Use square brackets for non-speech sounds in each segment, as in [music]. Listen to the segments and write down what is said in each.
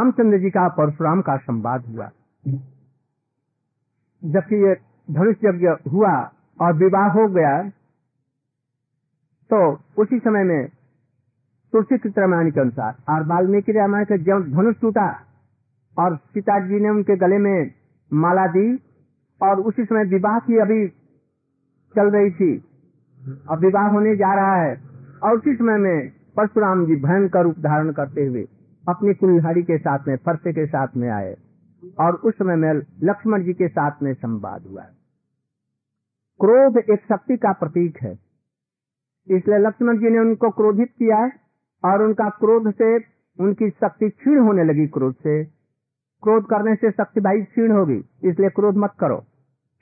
रामचंद्र जी का परशुराम का संवाद हुआ। जबकि ये धनुष यज्ञ हुआ और विवाह हो गया तो उसी समय में तुलसी की रामायण के अनुसार और वाल्मीकि रामायण के जब धनुष टूटा और सीता जी ने उनके गले में माला दी और उसी समय विवाह की अभी चल रही थी अब विवाह होने जा रहा है और उसी समय में परशुराम जी भयंकर रूप धारण करते हुए अपनी कुल्हाड़ी के साथ में, फरसे के साथ में आए। और उस समय में लक्ष्मण जी के साथ में संवाद हुआ। क्रोध एक शक्ति का प्रतीक है। इसलिए लक्ष्मण जी ने उनको क्रोधित किया है और उनका क्रोध से उनकी शक्ति क्षीण होने लगी क्रोध से। क्रोध करने से शक्ति भाई क्षीण होगी, इसलिए क्रोध मत करो।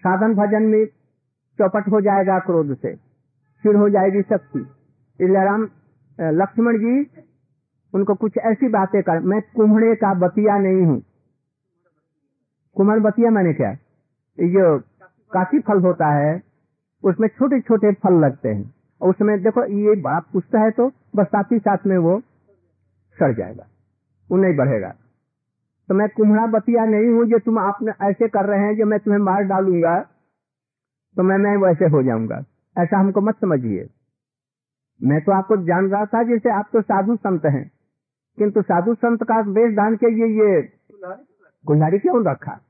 साधन भजन में चौपट हो जाएगा क्रोध से, क्षीण हो जाएगी शक्ति। इसलिए राम, लक्ष्मण जी उनको कुछ ऐसी बातें कर। मैं कुम्हड़े का बतिया नहीं हूँ। कुम्हड़ बतिया मैंने क्या? ये काशी फल होता है, उसमें छोटे छोटे फल लगते हैं। और उसमें देखो, ये बड़ा पुष्ट है तो बस साथ ही साथ में वो सड़ जाएगा वो नहीं बढ़ेगा। तो मैं कुम्हड़ा बतिया नहीं हूँ, जो तुम आपने ऐसे कर रहे हैं, जो मैं तुम्हें मार डालूँगा तो मैं मैं वैसे हो जाऊँगा। ऐसा हमको मत समझिए। मैं तो आपको जान रहा था, जैसे आप तो साधु संत हैं। किंतु साधु संत का वेश दान के लिए ये कुल्हाड़ी क्यों रखा?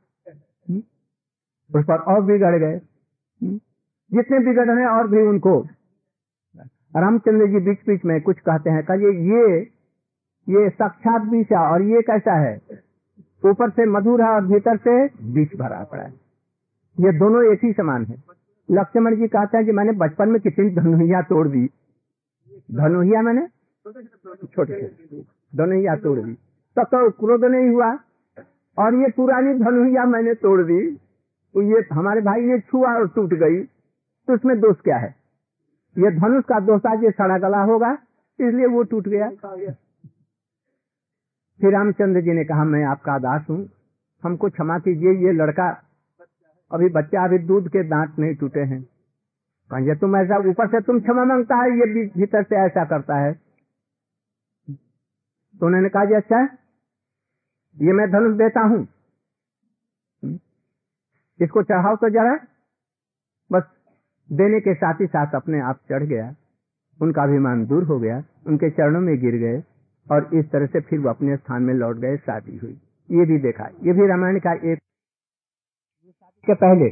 उस पर और बिगड़ गए। जितने बिगड़ रहे और भी उनको। रामचंद्र जी बीच बीच में कुछ कहते हैं, कहिए, ये ये साक्षात बीच है और ये कैसा है? ऊपर से मधुर है और भीतर से बीच भरा पड़ा है। ये दोनों एक ही समान है। लक्ष्मण जी कहते हैं कि मैंने बचपन में कितनी धनुहिया तोड़ दी। धनुहिया मैंने? छोटे छोटे धनुहिया तोड़ दी तब तो क्रोध नहीं हुआ, और ये पुरानी धनुया मैंने तोड़ दी तो ये हमारे भाई ने छुआ और टूट गई तो उसमें दोष क्या है? ये धनुष का दोष आज ये सड़ा गला होगा, इसलिए वो टूट गया। फिर रामचंद्र जी ने कहा, मैं आपका दास हूँ, हमको क्षमा कीजिए, ये लड़का अभी बच्चा, अभी दूध के दांत नहीं टूटे हैं। कहेंगे, तुम ऐसा ऊपर से, तुम क्षमा माँगता है, ये भीतर से ऐसा करता है। तो उन्होंने कहा अच्छा ये मैं धनुष देता हूँ। इसको चढ़ाओ तो जरा। बस देने के साथ ही साथ अपने आप चढ़ गया। उनका अभिमान दूर हो गया। उनके चरणों में गिर गए और इस तरह से फिर वो अपने स्थान में लौट गए, शादी हुई। ये भी देखा। ये भी रामायण का एक के पहले।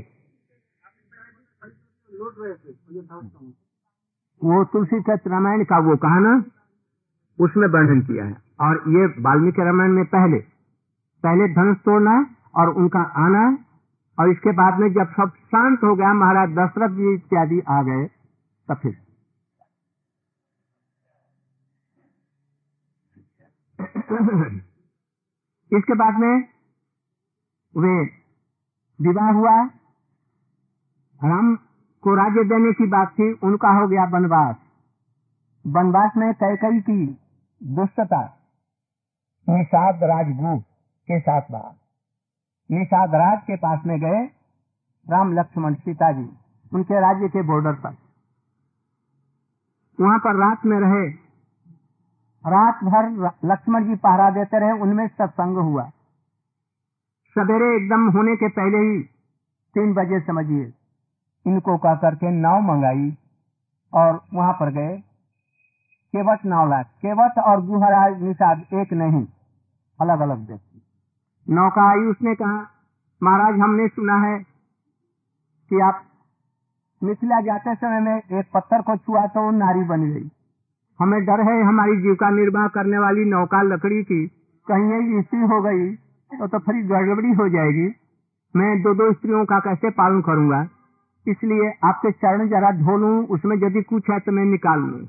वो तुलसी रामायण का वो कहाना उसमें वर्णन किया है। और ये वाल्मीकि रामायण में पहले पहले धनुष तोड़ना और उनका आना और इसके बाद में जब सब शांत हो गया, महाराज दशरथ जी इत्यादि आ गए, तब फिर। इसके बाद में वे विवाह हुआ। राम को राज्य देने की बात थी, उनका हो गया वनवास। वनवास में कैकई की दुष्टता निषाद राजगु के साथ बात निषाद राज के पास में गए राम लक्ष्मण सीता जी उनके राज्य के बॉर्डर पर। वहाँ पर रात में रहे। रात भर लक्ष्मण जी पहरा देते रहे, उनमें सत्संग हुआ। सवेरे एकदम होने के पहले ही तीन बजे समझिए, इनको कह करके नाव मंगाई और वहाँ पर गए। केवट नाव ला केवट और गुहराज निषाद एक नहीं। अलग अलग व्यक्ति। नौका आई उसने कहा महाराज हमने सुना है कि आप मिथिला जाते समय में एक पत्थर को छुआ तो नारी बन गई। हमें डर है हमारी जीविका निर्वाह करने वाली नौका लकड़ी की कहीं स्त्री हो गई तो, तो फिर गड़बड़ी हो जाएगी। मैं दो दो स्त्रियों का कैसे पालन करूँगा? इसलिए आपके चरण जरा धो लूँ उसमें यदि कुछ है तो मैं निकाल लूँ।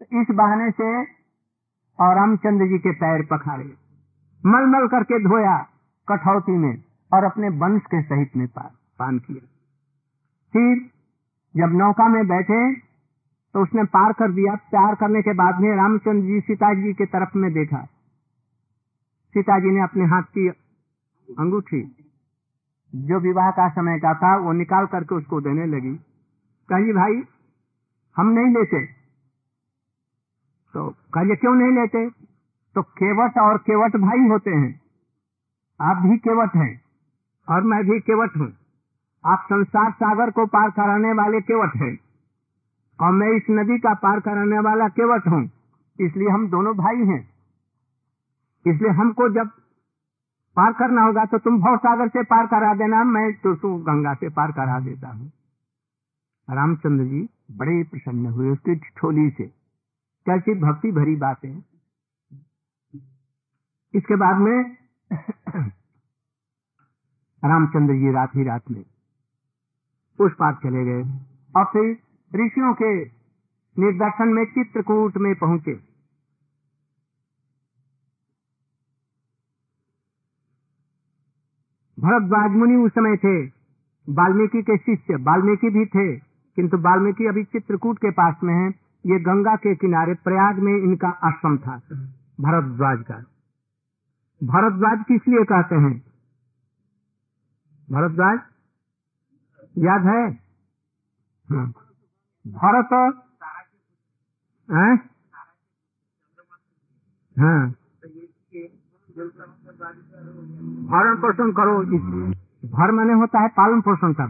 तो इस बहाने से और रामचंद्र जी के पैर पखाड़े मल मल करके धोया कठौती में और अपने वंश के सहित में पान किया। फिर जब नौका में बैठे तो उसने पार कर दिया। प्यार करने के बाद में रामचंद्र जी सीता जी के तरफ़ में देखा। सीता जी ने अपने हाथ की अंगूठी, जो विवाह का समय का था, वो निकाल करके उसको देने लगी। कही, भाई, हम नहीं लेते। तो कहिए क्यों नहीं लेते? तो केवट और केवट भाई होते हैं। आप भी केवट हैं और मैं भी केवट हूँ। आप संसार सागर को पार कराने वाले केवट हैं और मैं इस नदी का पार कराने वाला केवट हूँ। इसलिए हम दोनों भाई हैं। इसलिए हमको जब पार करना होगा तो तुम भव सागर से पार करा देना, मैं तो गंगा से पार करा देता हूँ। रामचंद्र जी बड़े प्रसन्न हुए उसकी ठोली से। कैसी भक्ति भरी बातें। इसके बाद में [coughs] रामचंद्र जी रात ही रात में उस पार चले गए और फिर ऋषियों के निर्दर्शन में चित्रकूट में पहुँचे। भरद्वाज मुनि उस समय थे। वाल्मीकि के शिष्य, वाल्मीकि भी थे, किंतु वाल्मीकि अभी चित्रकूट के पास में है। ये गंगा के किनारे प्रयाग में इनका आश्रम था भरद्वाज का। भरद्वाज किस लिए कहते हैं? भरद्वाज? याद है? हाँ। भरत हाँ? भरण पोषण करो भर मैंने होता है पालन पोषण का।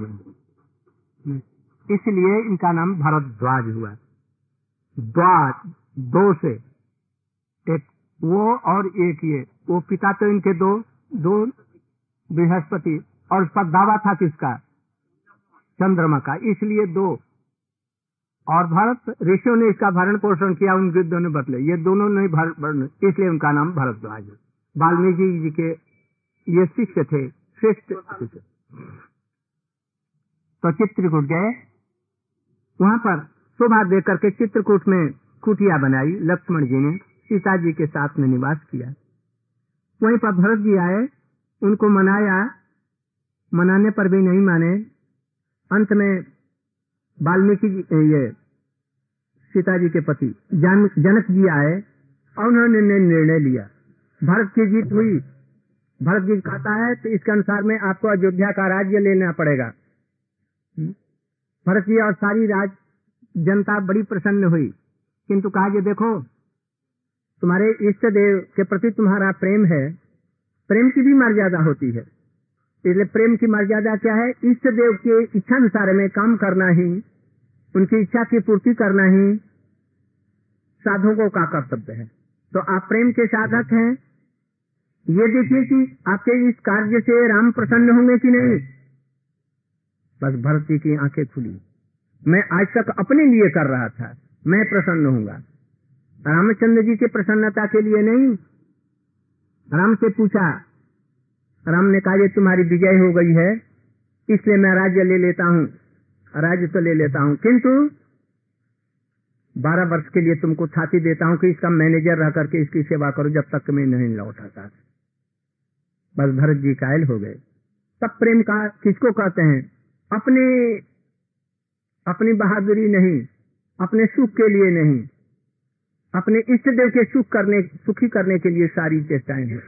इसलिए इनका नाम भरद्वाज हुआ। द्वाज दो से। एक वो और एक ये। वो पिता तो इनके दो दो बृहस्पति और दावा था किसका? चंद्रमा का, इसलिए दो। और भरत, ऋषियों ने इसका भरण पोषण किया उनके दोनों बदले। ये दोनों ने भरण, इसलिए उनका नाम भरद्वाज वाल्मीकि जी के ये शिष्य थे, श्रेष्ठ शिष्य। तो चित्रकूट गए। वहाँ पर शोभा देकर करके चित्रकूट में कुटिया बनाई लक्ष्मण जी ने सीता जी के साथ में निवास किया। वहीं पर भरत जी आए उनको मनाया। मनाने पर भी नहीं माने। अंत में वाल्मीकि ये सीता जी के पति जन, जनक जी आए और उन्होंने निर्णय लिया। भरत की जीत हुई। भरत जी कहता है तो इसके अनुसार में आपको अयोध्या का राज्य लेना पड़ेगा। भरत जी और सारी राज जनता बड़ी प्रसन्न हुई। किंतु कहा, ये देखो, तुम्हारे इष्ट देव के प्रति तुम्हारा प्रेम है। प्रेम की भी मर्यादा होती है। इसलिए प्रेम की मर्यादा क्या है? इष्ट देव के इच्छा अनुसार में काम करना ही, उनकी इच्छा की पूर्ति करना ही साधकों का कर्तव्य है। तो आप प्रेम के साधक हैं। ये देखिए कि आपके इस कार्य से राम प्रसन्न होंगे कि नहीं। बस भरत जी की आँखें खुली। मैं आज तक अपने लिए कर रहा था। मैं प्रसन्न होऊँगा। रामचंद्र जी के प्रसन्नता के लिए नहीं। राम से पूछा, राम ने कहा तुम्हारी विजय हो गई है, इसलिए मैं राज्य ले लेता हूँ। राज्य तो ले लेता हूँ। किंतु बारह वर्ष के लिए तुमको छाती देता हूँ कि इसका मैनेजर रह करके इसकी सेवा करो, जब तक मैं नहीं लौटाता बस भरत जी कायल हो गए। तब प्रेम का किसको कहते हैं? अपने अपनी बहादुरी नहीं, अपने सुख के लिए नहीं, अपने इष्ट देव के सुख करने, सुखी करने के लिए सारी चेष्टाएँ हैं।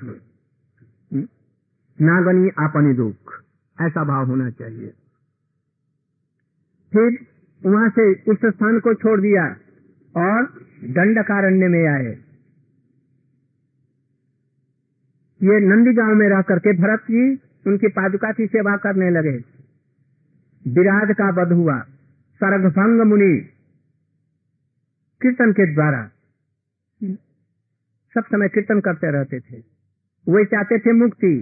नागनी आपनी दुख, ऐसा भाव होना चाहिए। फिर वहाँ से उस स्थान को छोड़ दिया और दंडकारण्य में आए। ये नंदी गाँव में रह करके भरत जी उनकी पादुका की सेवा करने लगे। विराट का वध हुआ। सर्गभंग मुनि कीर्तन के द्वारा सब समय कीर्तन करते रहते थे। वे चाहते थे मुक्ति,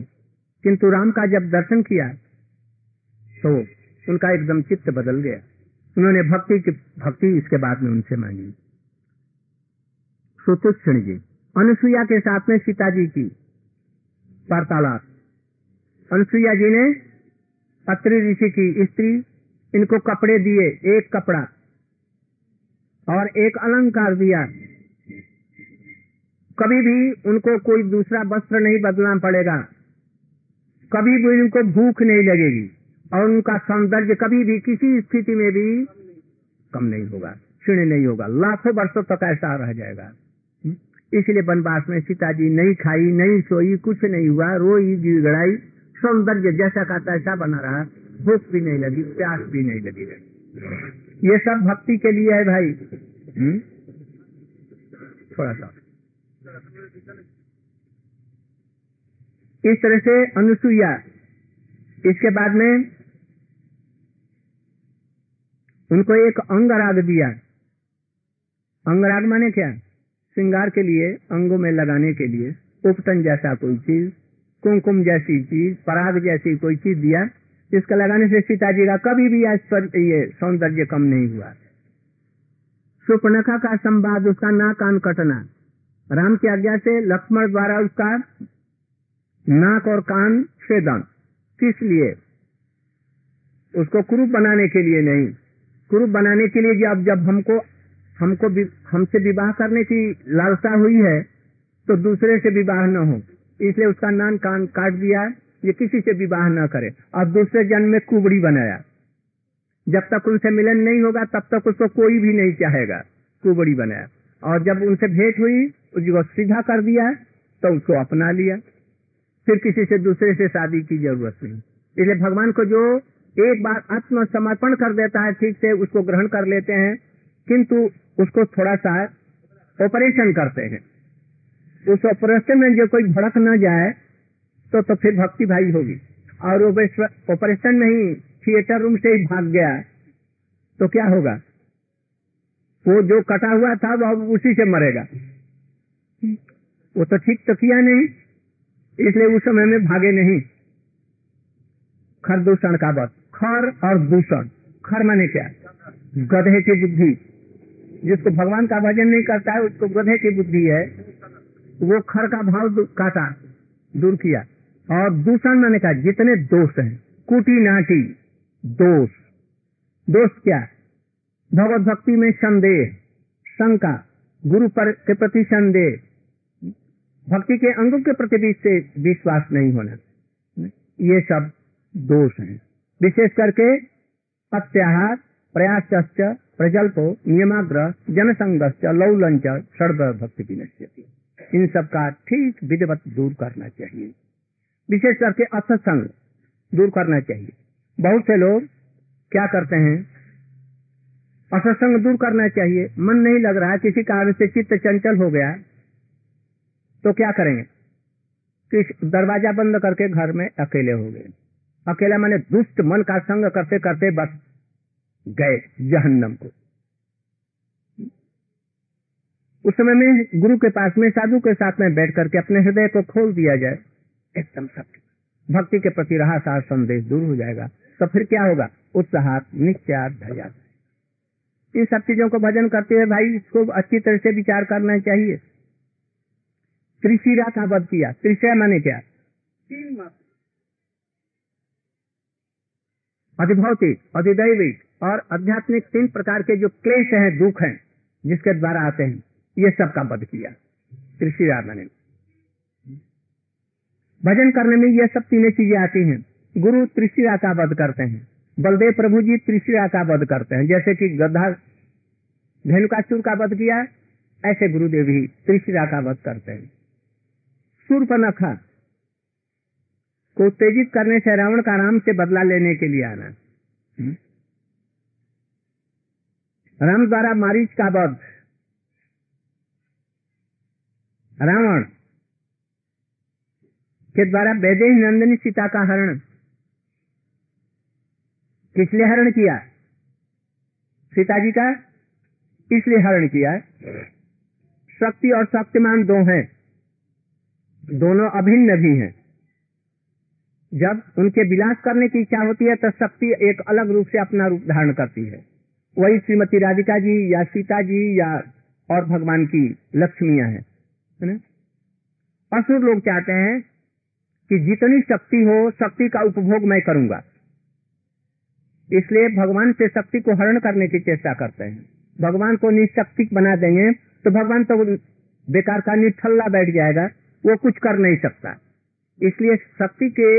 किंतु राम का जब दर्शन किया तो उनका एकदम चित्त बदल गया। उन्होंने भक्ति की, भक्ति इसके बाद में उनसे मांगी। सुतुक्षण जी, अनुसुईया के साथ में सीता जी की वार्तालाप। अनुसुईया जी ने अत्रि ऋषि की स्त्री इनको कपड़े दिए, एक कपड़ा और एक अलंकार दिया। कभी भी उनको कोई दूसरा वस्त्र नहीं बदलना पड़ेगा। कभी भी उनको भूख नहीं लगेगी और उनका सौंदर्य कभी भी किसी स्थिति में भी कम नहीं होगा, क्षीण नहीं होगा। लाखों वर्षों तक ऐसा रह जाएगा। इसलिए वनवास में सीता जी नहीं खाई, नहीं सोई, कुछ नहीं हुआ, रोई, गिड़गड़ाई, सौंदर्य जैसा का तैसा बना रहा। भूख भी नहीं लगी, प्यास भी नहीं लगी ये सब भक्ति के लिए है भाई। हुँ? थोड़ा सा। इस तरह से अनुसुईया। इसके बाद में उनको एक अंगराग दिया। अंगराग माने क्या? श्रृंगार के लिए, अंगों में लगाने के लिए। उपटन जैसा कोई चीज़ कुमकुम जैसी चीज़, पराग जैसी कोई चीज़ दिया। जिसका लगाने से सीता जी का कभी भी ये सौंदर्य कम नहीं हुआ। सुपर्णखा का संवाद, उसका ना कान कटना। राम की आज्ञा से लक्ष्मण द्वारा उसका नाक और कान छेदन किस लिए? उसको कुरूप बनाने के लिए नहीं। कुरूप बनाने के लिए जब जब हमको हमको हमसे विवाह करने की लालसा हुई है तो दूसरे से विवाह न हो। इसलिए उसका नान कान काट दिया। ये किसी से विवाह न करे और दूसरे जन्म में कुबड़ी बनाया। जब तक उनसे मिलन नहीं होगा, तब तक उसको कोई भी नहीं चाहेगा, कुबड़ी बनाया। और जब उनसे भेंट हुई, उसको सीधा कर दिया तो उसको अपना लिया। फिर किसी से दूसरे से शादी की ज़रूरत नहीं। इसलिए भगवान को जो एक बार आत्मसमर्पण कर देता है, ठीक से उसको ग्रहण कर लेते हैं, किंतु उसको थोड़ा सा ऑपरेशन करते हैं। उस ऑपरेशन में जो कोई भड़क न जाए तो तो फिर भक्ति भाई होगी। और वो ऑपरेशन में ही थिएटर रूम से ही भाग गया। तो क्या होगा? वो जो कटा हुआ था, वो उसी से मरेगा। वो तो ठीक तो किया नहीं, इसलिए उस समय में भागे नहीं। खर दूषण का बस खर और दूषण। खर माने क्या? गधे की बुद्धि। जिसको भगवान का भजन नहीं करता है, उसको गधे की बुद्धि है। वो खर का भाव काटा, दूर किया। और दूषण मैंने कहा जितने दोष हैं। कुटी नाटी दोष दोष क्या? भगवत भक्ति में संदेह। शंका। गुरु पर के प्रति संदेह। भक्ति के अंगों के प्रति भी से विश्वास नहीं होना। ये सब दोष हैं। विशेष करके अत्याहार प्रयास प्रजल्पो, नियमाग्रह जनसंघ लौलंच सर्व भक्ति विनश्यति। इन सब का ठीक विधिवत दूर करना चाहिए। विशेष करके असत्संग दूर करना चाहिए। बहुत से लोग क्या करते हैं? असत्संग दूर करना चाहिए। मन नहीं लग रहा है, किसी कारण से चित्त चंचल हो गया तो क्या करेंगे? कि दरवाज़ा बंद करके घर में अकेले हो गए। अकेला मैंने दुष्ट मन का संग करते करते बस गए जहन्नम को। उस समय में गुरु के पास में साधु के साथ में बैठ करके अपने हृदय को खोल दिया जाए। एकदम सत्य। भक्ति के प्रति रहा सार संदेश दूर हो जाएगा। तो फिर क्या होगा? उत्साह निश्चय धैर्य इन सब चीज़ों को भजन करते हुए भाई इसको अच्छी तरह से विचार करना चाहिए। त्रिशिरा का वध किया। त्रिशय माने क्या? तीन अधिभौतिक अधिदैविक और आध्यात्मिक तीन प्रकार के जो क्लेश हैं दुख हैं जिसके द्वारा आते हैं ये सब का वध किया। त्रिशिरा माने। भजन करने में यह सब तीनों चीज़ें आती हैं। गुरु त्रिशिरा का वध करते हैं। बलदेव प्रभु जी त्रिशिरा का वध करते हैं। जैसे कि गद्धा धेनुकाचुर का वध किया, ऐसे गुरुदेव ही त्रिशिरा का वध करते हैं। सूर्पनखा को उत्तेजित करने से, रावण का राम से बदला लेने के लिए आना। हम्म? राम द्वारा मारीच का वध। रावण के द्वारा वैदेह नंदनी सीता का हरण। किसलिए हरण किया? सीता जी का इसलिए हरण किया। शक्ति और शक्तिमान दो हैं। दोनों अभिन्न भी हैं। जब उनके विलास करने की इच्छा होती है तो शक्ति एक अलग रूप से अपना रूप धारण करती है। वही श्रीमती राधिका जी या सीता जी या और भगवान की लक्ष्मियाँ हैं असुर लोग चाहते हैं कि जितनी शक्ति हो, शक्ति का उपभोग मैं करूँगा। इसलिए भगवान से शक्ति को हरण करने की चेष्टा करते हैं। भगवान को निशक्ति बना देंगे तो भगवान तो बेकार का निठल्ला बैठ जाएगा, वो कुछ कर नहीं सकता। इसलिए शक्ति के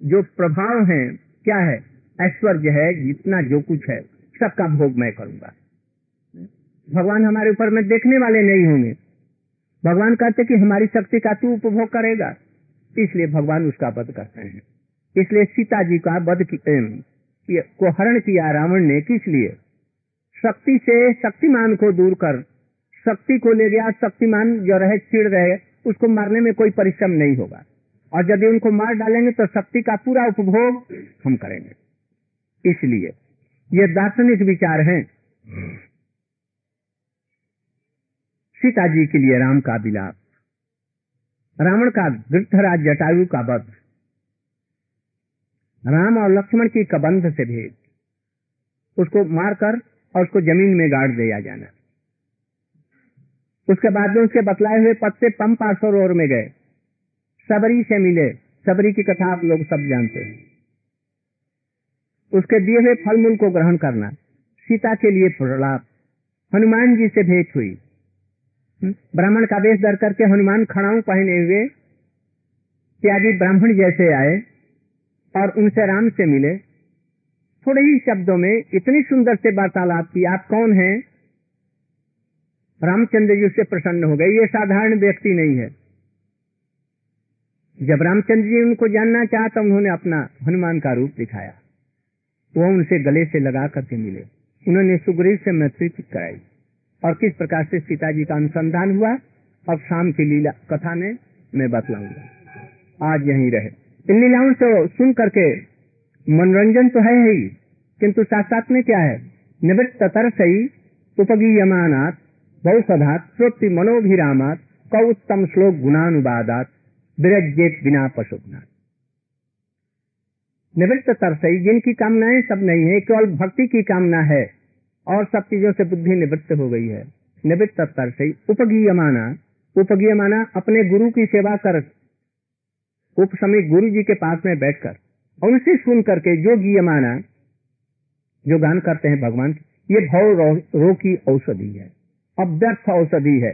जो प्रभाव हैं, क्या है? ऐश्वर्य है, जितना जो कुछ है, सबका भोग मैं करूँगा। भगवान हमारे ऊपर में देखने वाले नहीं होंगे। भगवान कहते कि हमारी शक्ति का तू उपभोग करेगा। इसलिए भगवान उसका वध करते हैं। इसलिए सीता जी का वध को हरण किया रावण ने किस लिए? शक्ति से शक्तिमान को दूर कर। शक्ति को ले गया, शक्तिमान जो रहे, चिड़ रहे, उसको मारने में कोई परिश्रम नहीं होगा। और यदि उनको मार डालेंगे तो शक्ति का पूरा उपभोग हम करेंगे। इसलिए ये दार्शनिक विचार हैं। सीता जी के लिए राम का विलाप। रावण का वृद्धराज जटायु का वध। राम और लक्ष्मण की कबंध से भेद। उसको मारकर और उसको ज़मीन में गाड़ दिया जाना। उसके बाद में उसके बतलाए हुए पद से पंपा सरोवर में गए। सबरी से मिले। सबरी की कथा आप लोग सब जानते हैं। उसके दिए हुए फल मूल को ग्रहण करना, सीता के लिए प्रलाप, हनुमान जी से भेंट हुई। ब्राह्मण का वेश धर करके हनुमान खड़ाऊ पहने हुए त्यागी ब्राह्मण जैसे आए और उनसे राम से मिले। थोड़े ही शब्दों में इतनी सुंदर से वार्तालाप की, आप कौन हैं? रामचंद्र जी उससे प्रसन्न हो गए। ये साधारण व्यक्ति नहीं है। जब रामचंद्र जी उनको जानना चाहा तो उन्होंने अपना हनुमान का रूप दिखाया। वो उनसे गले से लगा करके मिले। उन्होंने सुग्रीव से मैत्री कराई। और किस प्रकार से सीता जी का अनुसंधान हुआ? अब शाम की लीला कथा में मैं बतलाऊँगा। आज यहीं रहे। इन लीलाओं से सुन करके मनोरंजन तो है ही, किंतु साथ साथ में क्या है? निवृत्त तरसई, उपगीयमानात बहुसधात श्रोति मनोभिरामात कौत्तम श्लोक गुणानुवादात विरजेत बिना पशुनाथ निवृत्त तरसई, जिनकी कामनाएँ सब नहीं है, केवल भक्ति की कामना है। और सब चीज़ों से बुद्धि निवृत्त हो गई है। निवृत्त तरसई उपगीयमाना। उपगीयमाना अपने गुरु की सेवा कर उपसमी गुरु जी के पास में बैठकर उनसे सुन करके जो गीयमाना, जो गान करते हैं भगवान, ये भव रो की औषधि है। अव्यर्थ औषधि है।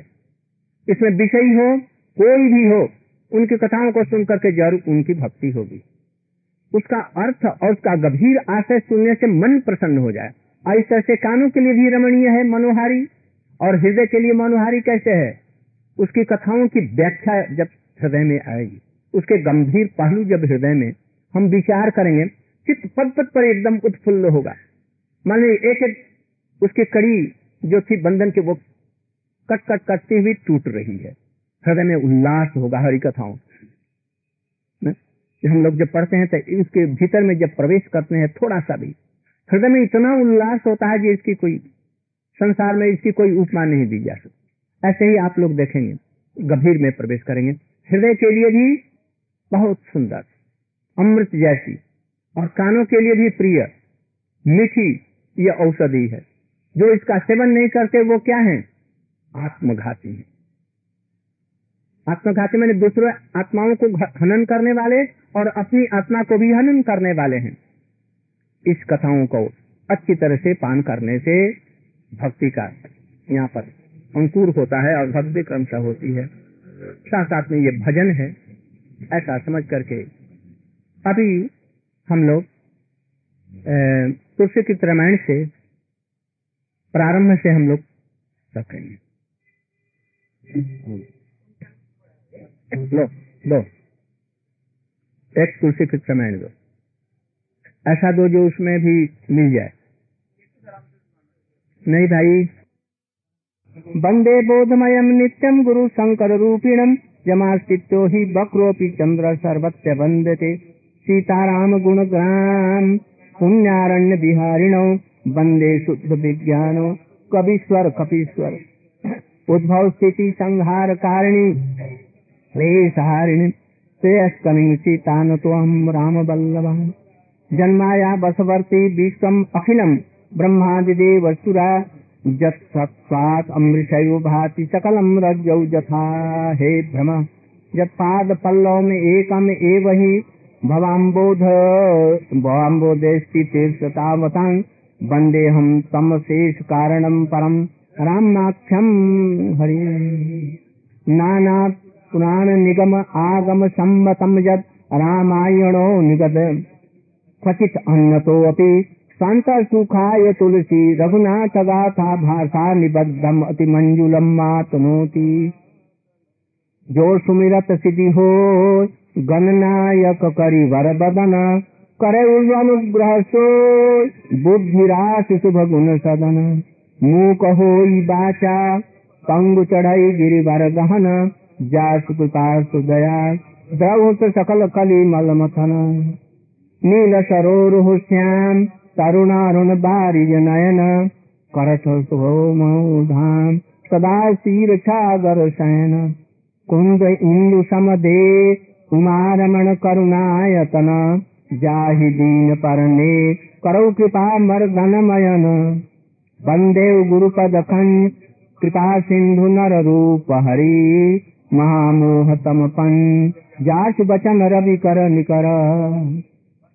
इसमें विषय हो, कोई भी हो, उनकी कथाओं को सुन करके ज़रूर उनकी भक्ति होगी। उसका अर्थ और उसका गंभीर आशय सुनने से मन प्रसन्न हो जाए। ऐसे से कानों के लिए भी रमणीय है मनोहारी। और हृदय के लिए मनोहारी कैसे है? उसकी कथाओं की व्याख्या जब हृदय में आएगी, उसके गंभीर पहलू जब हृदय में हम विचार करेंगे, चित्त पद पद पर एकदम उत्फुल्ल होगा। मान लीजिए, एक एक उसकी कड़ी जो थी बंधन के, वो कट कट कटती हुई टूट रही है। हृदय में उल्लास होगा हरी कथाओं हम लोग जब पढ़ते हैं तो इसके भीतर में जब प्रवेश करते हैं, थोड़ा सा भी हृदय में इतना उल्लास होता है कि इसकी कोई संसार में इसकी कोई उपमा नहीं दी जा सकती। ऐसे ही आप लोग देखेंगे, गंभीर में प्रवेश करेंगे। हृदय के लिए भी बहुत सुंदर, अमृत जैसी, और कानों के लिए भी प्रिय, मीठी यह औषधि है। जो इसका सेवन नहीं करते, वो क्या है? आत्मघाती है। आत्मघाती मैंने दूसरे आत्माओं को हनन करने वाले और अपनी आत्मा को भी हनन करने वाले हैं। इस कथाओं को अच्छी तरह से पान करने से भक्ति का यहाँ पर अंकुर होता है और भक्ति क्रमशः होती है। साथ साथ में ये भजन है, ऐसा समझ करके। अभी हम लोग तुलसी की रामायण से प्रारंभ से हम लोग रखेंगे। लो दो एक तुलसी की रामायण दो। ऐसा दो जो उसमें भी मिल जाए। नहीं भाई। वंदे बोधमयम नित्यम गुरु शंकर रूपिणम जमास्तित्व ही बक्रोपि चंद्र सर्वत्य वंदते सीताराम गुण ग्राम पुण्यारण्य बिहारिण वंदे शुद्ध विज्ञानो कविश्वर कपीश्वर उद्भव स्थिति संहार कारिणी क्लेशहारिणी श्रेयस्कमिंग सीतान तो हम राम बल्लभ जन्माया बसवर्ती विश्वम अखिलम ब्रह्मादिदेव सुरा जत्सत्स्वात् अमृषयो भाति सकलम रज्जौ जथा हे भ्रम जत्पाद पल्लव में एकम एव ही भवाम्बोध। भवाम्बोदेष्टि तीर्थतावतां वंदे हम तम शेष कारणम परम रामाख्यम हरि। नाना पुराण निगम आगम सम्मतम यद रामायणो निगद। क्वचित अन्नतोऽपि शांत सुखाय तुलसी रघुनाथ गाथा भाषा निबद्धम अति मंजुलम मातनोति जो सुमिरत सिद्धि हो गणनायक करी वर बदन, करे अनुग्रह सो बुद्धि शुभ गुण सदन। मूक हो बाचा, पंगु चढ़ाई गिरिवर गहन, जा सुकृपा सुदया द्रवत सकल कली मल मथन। नील सरोरुह श्याम तरुणारुण बारिज नयन करथ धाम सदा शीर छागर शयन कुंद इंदु समदे उमारमण करुणायतन जाहि दीन परने करौ कृपा मर्दनमयन। वंदेव गुरुपद खंड कृपा सिंधु नर रूप हरि। महामोह तम पन जास बचन रवि कर निकर।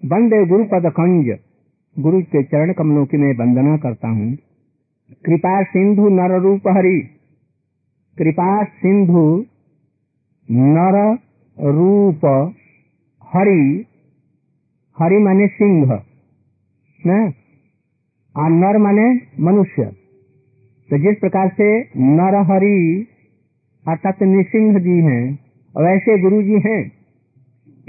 वंदे गुरुपद खंज। गुरु के चरण कमलों की मैं वंदना करता हूँ। कृपा सिंधु नर रूप हरि। कृपा सिंधु नर रूप हरि। हरि माने सिंह और नर माने मनुष्य। तो जिस प्रकार से नर हरि अर्थात निसिंह जी हैं, वैसे गुरु जी हैं।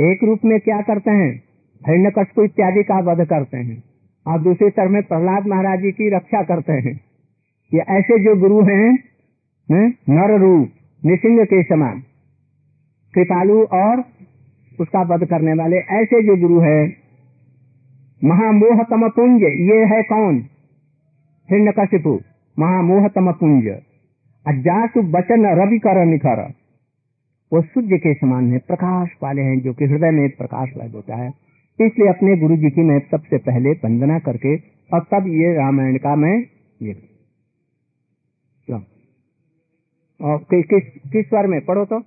एक रूप में क्या करते हैं? हिरण्यकश्यप इत्यादि का वध करते हैं। और दूसरी तरफ़ में प्रहलाद महाराज जी की रक्षा करते हैं। ये ऐसे जो गुरु हैं, है? नर रूप, निसिंह के समान, कृपालु और उसका वध करने वाले ऐसे जो गुरु है महामोह तमपुंज ये है कौन? हिरण्य कशिपु महामोह तमपुंज अजासु बचन रवि कर निखर। वो सूर्य के समान है, प्रकाश वाले हैं, जो कि हृदय में प्रकाश लग होता है। इसलिए अपने गुरु जी की मैं सबसे पहले वंदना करके और तब ये रामायण का मैं ये और कि, किस किस स्वर में पढ़ो तो?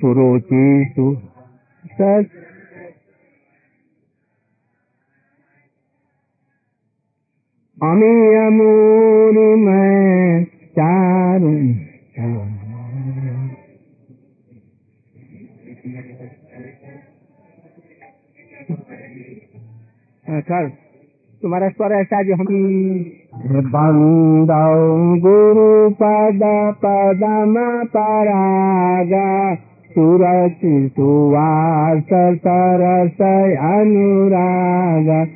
सुरोचेषु सत् अमीयमूरि में चारु चल। तुम्हारा स्वर ऐसा जो हम बंदौ गुरु पद पदम परागा। सुरचि सुवास सरस अनुराग।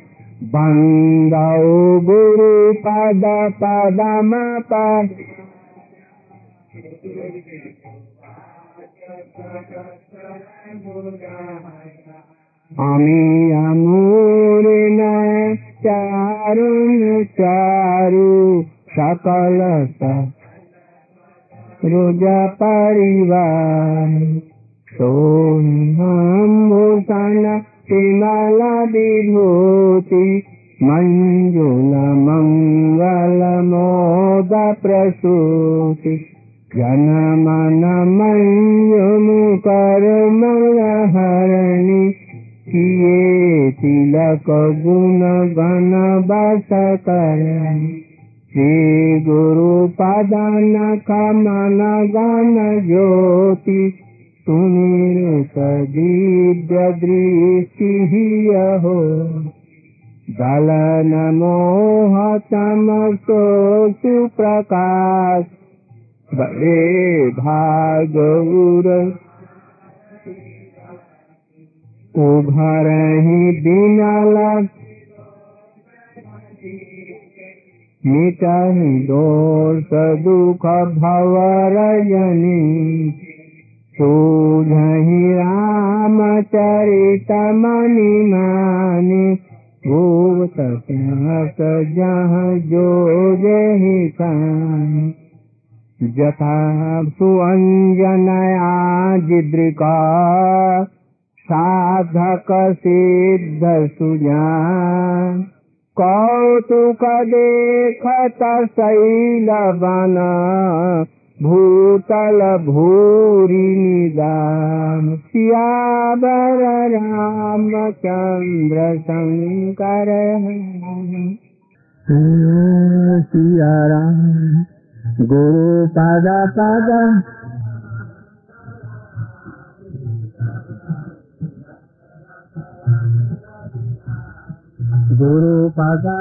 बंदौ गुरु पद पदम पर हमें अमूर न चारु चारु सकल रोजा परिवार सोमभूषण विमला विभूति मञ्जुल मङ्गल मोद प्रसूति जनमन मुकर हरणि किए तिलक गुण गण बस करणी श्री गुरु पदन कमन गण ज्योति सुनित दिव्य दृष्टि हो दलन मोह तमसो सुप्रकाश। बड़े भागुर उभर ही बिनल। मिटहि दोष दुख भवरजनी सूझहि राम चरित मणि मानि। भूत जहाँ जो जहि कानि। जथा सुअञ्जनया जिद्रिका साधक सिद्ध सुजान कौतुक देखत शैलवन भूतल भूरि निदान सियावर रामचंद्र शंकर सिया राम। गुरु पादा पादा गुरु पादा